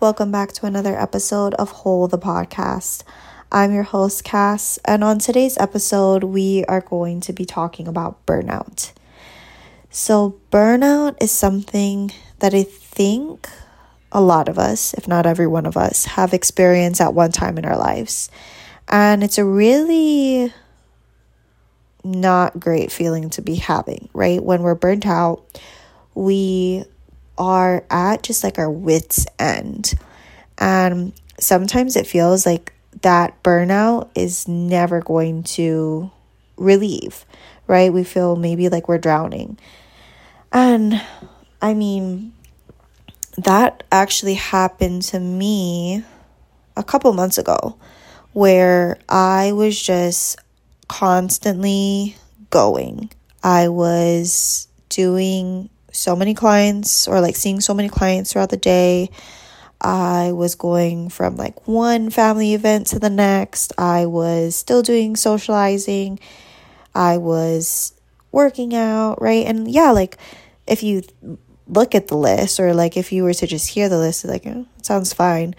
Welcome back to another episode of Whole the Podcast. I'm your host, Cass, and on today's episode, we are going to be talking about burnout. So, burnout is something that I think a lot of us, if not every one of us, have experienced at one time in our lives. And it's a really not great feeling to be having, right? When we're burnt out, we are at just like our wits' end. And sometimes it feels like that burnout is never going to relieve, right? We feel maybe like we're drowning. And I mean, that actually happened to me a couple months ago where I was just constantly going. I was doing so many clients or like seeing so many clients throughout the day. I was going from like one family event to the next. I was still doing socializing. I was working out, right? And yeah, like if you look at the list or like if you were to just hear the list, like, oh, it sounds fine.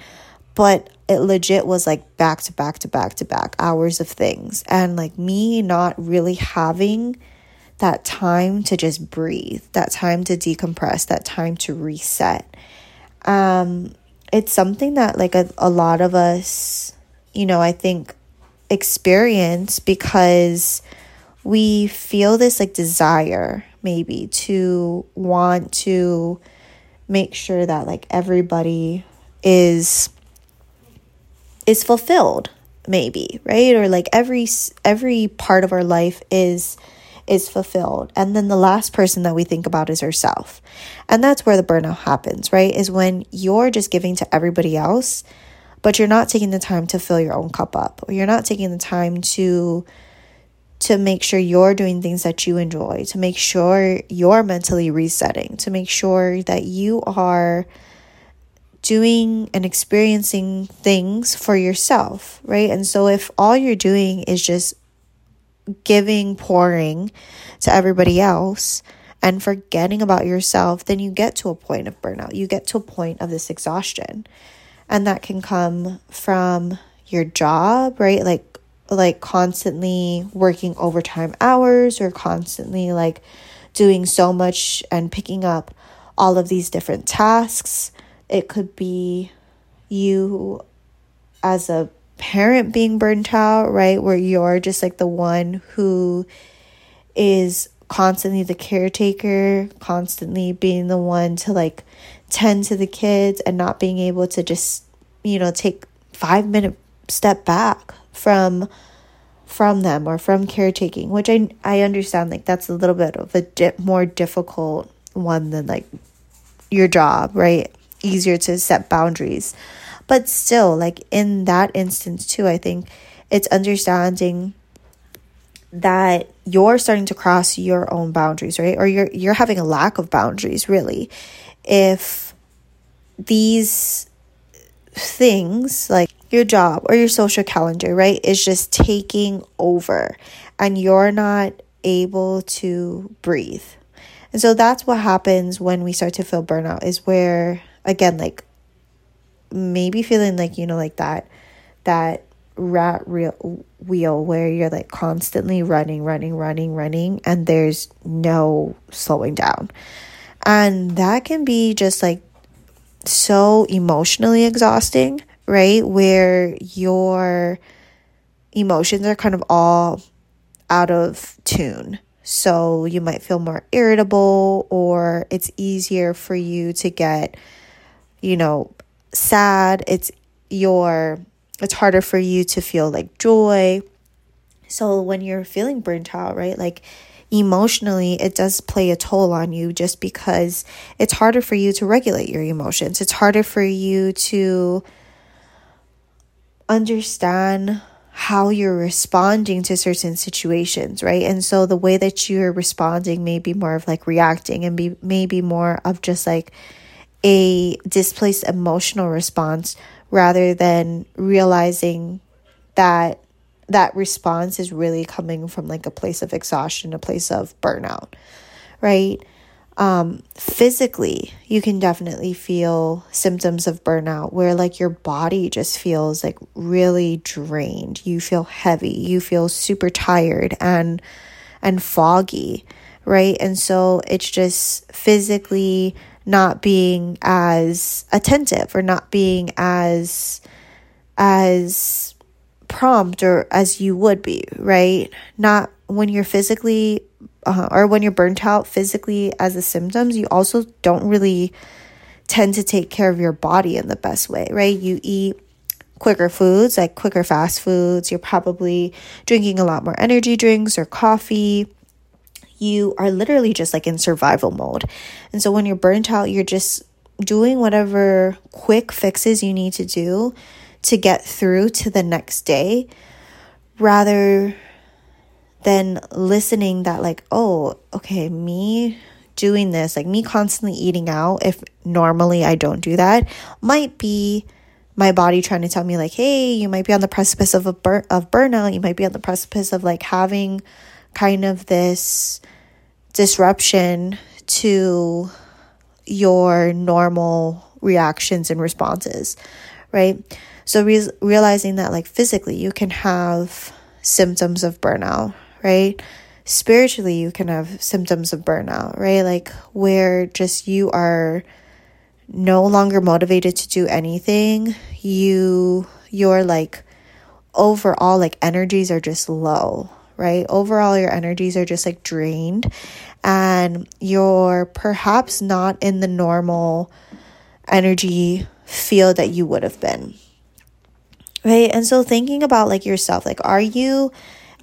But it legit was like back to back to back to back hours of things. And like me not really having that time to just breathe, that time to decompress, that time to reset. Um, it's something that like a, a lot of us, you know, I think experience because we feel this like desire maybe to want to make sure that like everybody is is fulfilled maybe right or like every every part of our life is is fulfilled. And then the last person that we think about is ourselves and that's where the burnout happens right? Is when you're just giving to everybody else but you're not taking the time to fill your own cup up. Or you're not taking the time to to make sure you're doing things that you enjoy, to make sure you're mentally resetting, to make sure that you are doing and experiencing things for yourself, right? And so if all you're doing is just giving, pouring to everybody else and forgetting about yourself, then you get to a point of burnout. You get to a point of this exhaustion. And that can come from your job, right? Like like constantly working overtime hours or constantly like doing so much and picking up all of these different tasks. It could be you as a parent being burnt out, right? Where you're just like the one who is constantly the caretaker, constantly being the one to like tend to the kids and not being able to just, you know, take 5 minute step back from from them or from caretaking, which I I understand like that's a little bit of a di- more difficult one than like your job, right? Easier to set boundaries. But still, like in that instance too, I think it's understanding that you're starting to cross your own boundaries, right? Or you're you're having a lack of boundaries, really. If these things like your job or your social calendar, right, is just taking over and you're not able to breathe. And so that's what happens when we start to feel burnout is where again like maybe feeling like you know like that that rat wheel where you're like constantly running running running running and there's no slowing down. And that can be just like so emotionally exhausting, right? Where your emotions are kind of all out of tune. So you might feel more irritable, or it's easier for you to get, you know, sad. It's your, it's harder for you to feel like joy. So when you're feeling burnt out, right? Like emotionally it does play a toll on you just because it's harder for you to regulate your emotions. It's harder for you to understand how you're responding to certain situations, right? And so the way that you're responding may be more of like reacting and be maybe more of just like a displaced emotional response rather than realizing that that response is really coming from like a place of exhaustion, a place of burnout, right? Um, physically, you can definitely feel symptoms of burnout where like your body just feels like really drained. You feel heavy, you feel super tired and and foggy, right? And so it's just physically not being as attentive or not being as as prompt or as you would be, right? Not when you're physically uh, or when you're burnt out physically as the symptoms, you also don't really tend to take care of your body in the best way, right? You eat quicker foods, like quicker fast foods. You're probably drinking a lot more energy drinks or coffee. You are literally just like in survival mode. And so when you're burnt out, you're just doing whatever quick fixes you need to do to get through to the next day rather than listening that like oh okay me doing this like me constantly eating out if normally I don't do that might be my body trying to tell me like hey you might be on the precipice of a bur- of burnout you might be on the precipice of like having kind of this disruption to your normal reactions and responses right so re- realizing that like physically you can have symptoms of burnout, right? Spiritually you can have symptoms of burnout, right? Like where just you are no longer motivated to do anything. You you're like overall like energies are just low, right? Overall your energies are just like drained and you're perhaps not in the normal energy field that you would have been right? And so thinking about like yourself like are you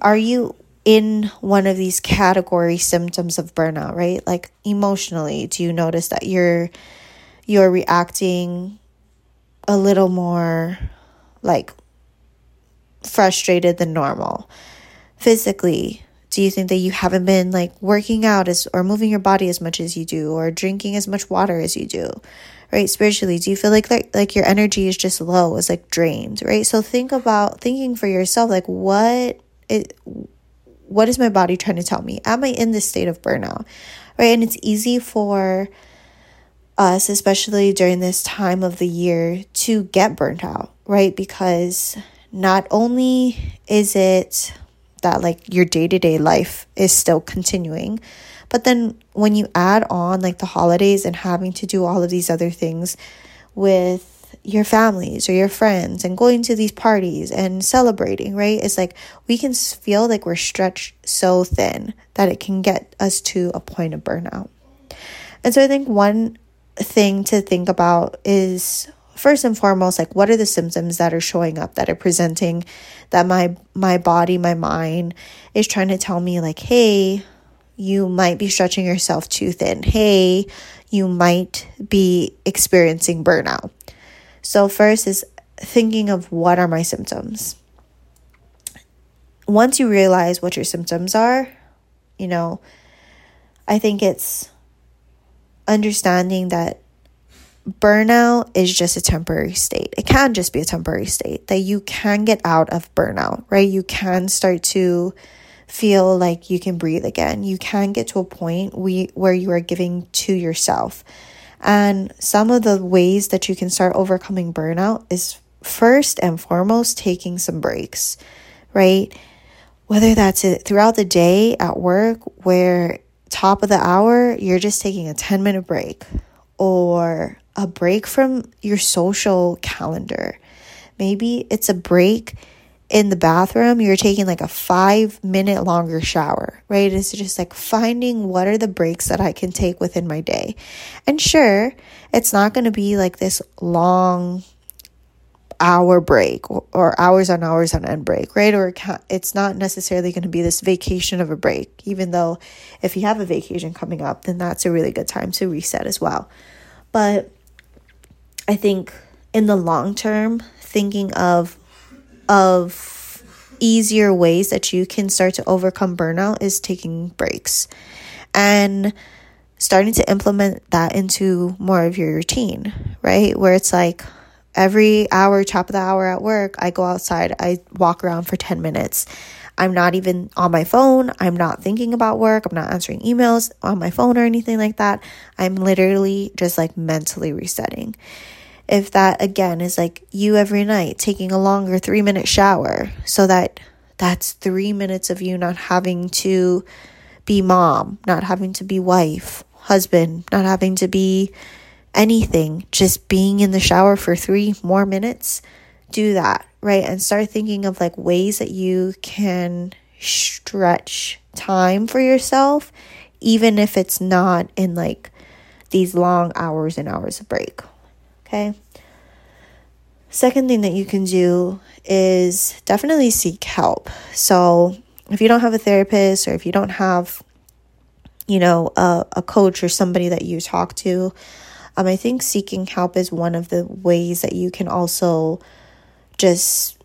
are you in one of these category symptoms of burnout right? Like emotionally do you notice that you're you're reacting a little more like frustrated than normal physically do you think that you haven't been like working out as or moving your body as much as you do or drinking as much water as you do right spiritually? Do you feel like like, like your energy is just low is like drained right? So think about thinking for yourself like what it what is my body trying to tell me? Am i in this state of burnout right? And it's easy for us especially during this time of the year to get burnt out right? Because not only is it that like your day-to-day life is still continuing but then when you add on like the holidays and having to do all of these other things with your families or your friends and going to these parties and celebrating, right? It's like we can feel like we're stretched so thin that it can get us to a point of burnout. And so I think one thing to think about is first and foremost like what are the symptoms that are showing up that are presenting that my my body, my mind is trying to tell me like, "Hey, you might be stretching yourself too thin. Hey, you might be experiencing burnout. So, first is thinking of what are my symptoms. Once you realize what your symptoms are, you know, I think it's understanding that burnout is just a temporary state. It can just be a temporary state, that you can get out of burnout, right? You can start to feel like you can breathe again. You can get to a point we, where you are giving to yourself. And some of the ways that you can start overcoming burnout is first and foremost taking some breaks, right? Whether that's it throughout the day at work, where top of the hour, you're just taking a 10 minute break, or a break from your social calendar. Maybe it's a break in the bathroom, you're taking like a five minute longer shower, right? It's just like finding what are the breaks that I can take within my day. And sure, it's not going to be like this long hour break or, or hours on hours on end break, right? Or it's not necessarily going to be this vacation of a break, even though if you have a vacation coming up, then that's a really good time to reset as well. But I think in the long term, thinking of of easier ways that you can start to overcome burnout is taking breaks and starting to implement that into more of your routine, right? Where it's like every hour, top of the hour at work, I go outside, I walk around for 10 minutes. I'm not even on my phone. I'm not thinking about work. I'm not answering emails on my phone or anything like that. I'm literally just like mentally resetting. If that again is like you every night taking a longer three minute shower so that that's three minutes of you not having to be mom, not having to be wife, husband, not having to be anything, just being in the shower for three more minutes, do that, right? And start thinking of like ways that you can stretch time for yourself, even if it's not in like these long hours and hours of break. Okay. Second thing that you can do is definitely seek help. So, if you don't have a therapist or if you don't have, you know, a, a coach or somebody that you talk to, um, I think seeking help is one of the ways that you can also just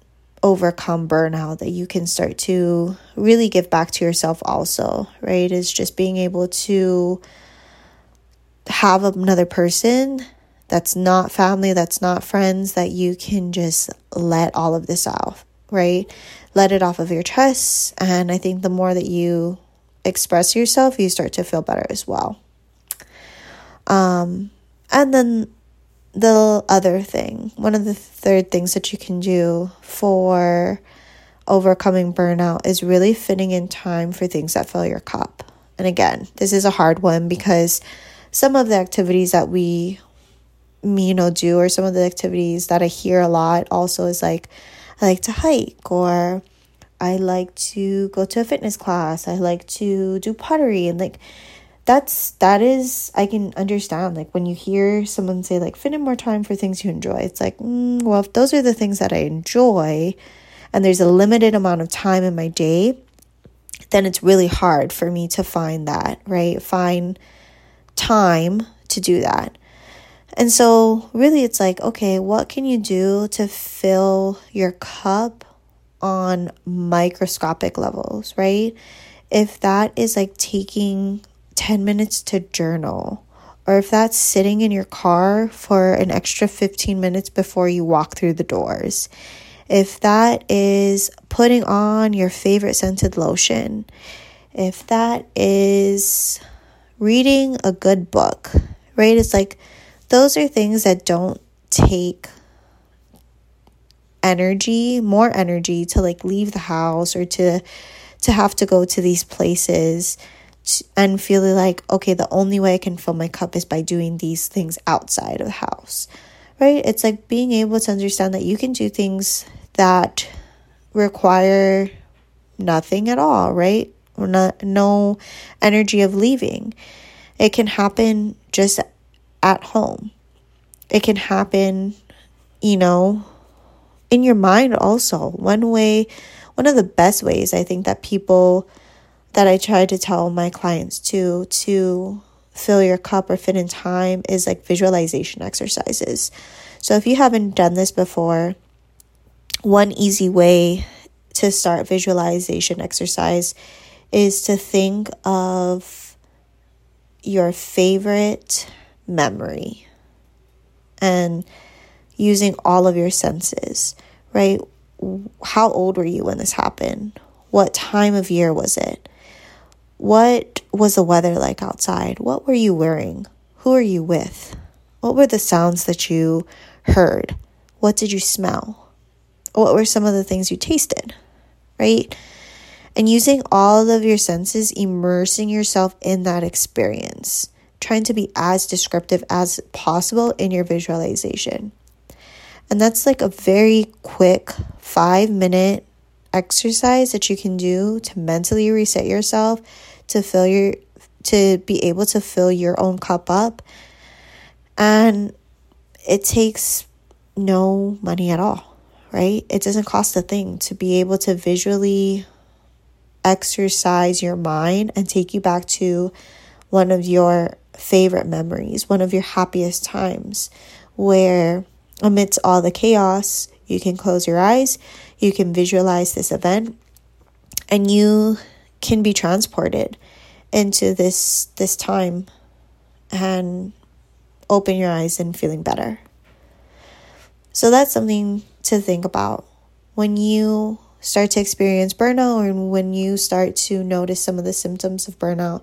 overcome burnout, that you can start to really give back to yourself, also, right? Is just being able to have another person that's not family, that's not friends, that you can just let all of this off, right? Let it off of your chest. And I think the more that you express yourself, you start to feel better as well. Um, and then the other thing, one of the third things that you can do for overcoming burnout is really fitting in time for things that fill your cup. And again, this is a hard one because some of the activities that we you know do or some of the activities that I hear a lot also is like I like to hike or I like to go to a fitness class. I like to do pottery and like that's that is i can understand like when you hear someone say like fit in more time for things you enjoy it's like mm, well if those are the things that i enjoy and there's a limited amount of time in my day then it's really hard for me to find that right find time to do that and so really it's like okay what can you do to fill your cup on microscopic levels right if that is like taking 10 minutes to journal, or if that's sitting in your car for an extra 15 minutes before you walk through the doors, if that is putting on your favorite scented lotion, if that is reading a good book, right? It's like those are things that don't take energy, more energy to like leave the house or to to have to go to these places and feeling like, okay, the only way I can fill my cup is by doing these things outside of the house, right? It's like being able to understand that you can do things that require nothing at all, right? Not, no energy of leaving. It can happen just at home. It can happen, you know, in your mind also. One way, one of the best ways I think that people that I try to tell my clients to to fill your cup or fit in time is like visualization exercises. So if you haven't done this before, one easy way to start visualization exercise is to think of your favorite memory and using all of your senses, right? How old were you when this happened? What time of year was it? What was the weather like outside? What were you wearing? Who are you with? What were the sounds that you heard? What did you smell? What were some of the things you tasted? Right? And using all of your senses, immersing yourself in that experience, trying to be as descriptive as possible in your visualization. And that's like a very quick five minute exercise that you can do to mentally reset yourself to fill your to be able to fill your own cup up and it takes no money at all right it doesn't cost a thing to be able to visually exercise your mind and take you back to one of your favorite memories one of your happiest times where amidst all the chaos you can close your eyes you can visualize this event and you can be transported into this this time and open your eyes and feeling better. So that's something to think about when you start to experience burnout or when you start to notice some of the symptoms of burnout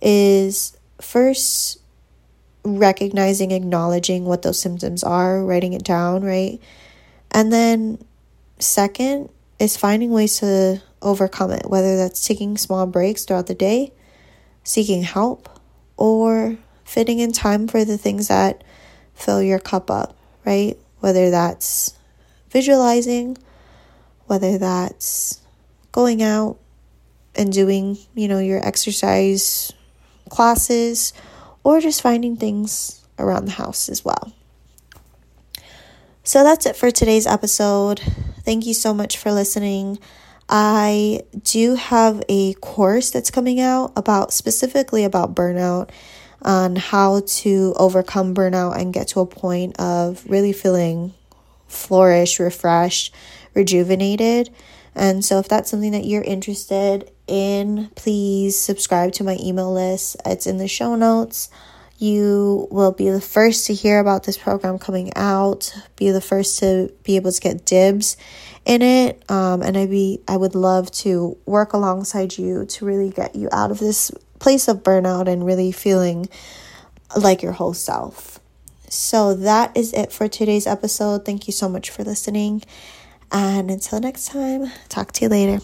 is first recognizing, acknowledging what those symptoms are, writing it down, right? And then, second, is finding ways to overcome it, whether that's taking small breaks throughout the day, seeking help, or fitting in time for the things that fill your cup up, right? Whether that's visualizing, whether that's going out and doing, you know, your exercise classes or just finding things around the house as well. So that's it for today's episode. Thank you so much for listening. I do have a course that's coming out about specifically about burnout on how to overcome burnout and get to a point of really feeling flourished, refreshed, rejuvenated. And so, if that's something that you're interested in, please subscribe to my email list. It's in the show notes. You will be the first to hear about this program coming out, be the first to be able to get dibs in it. Um, and I be I would love to work alongside you to really get you out of this place of burnout and really feeling like your whole self. So that is it for today's episode. Thank you so much for listening. And until next time, talk to you later.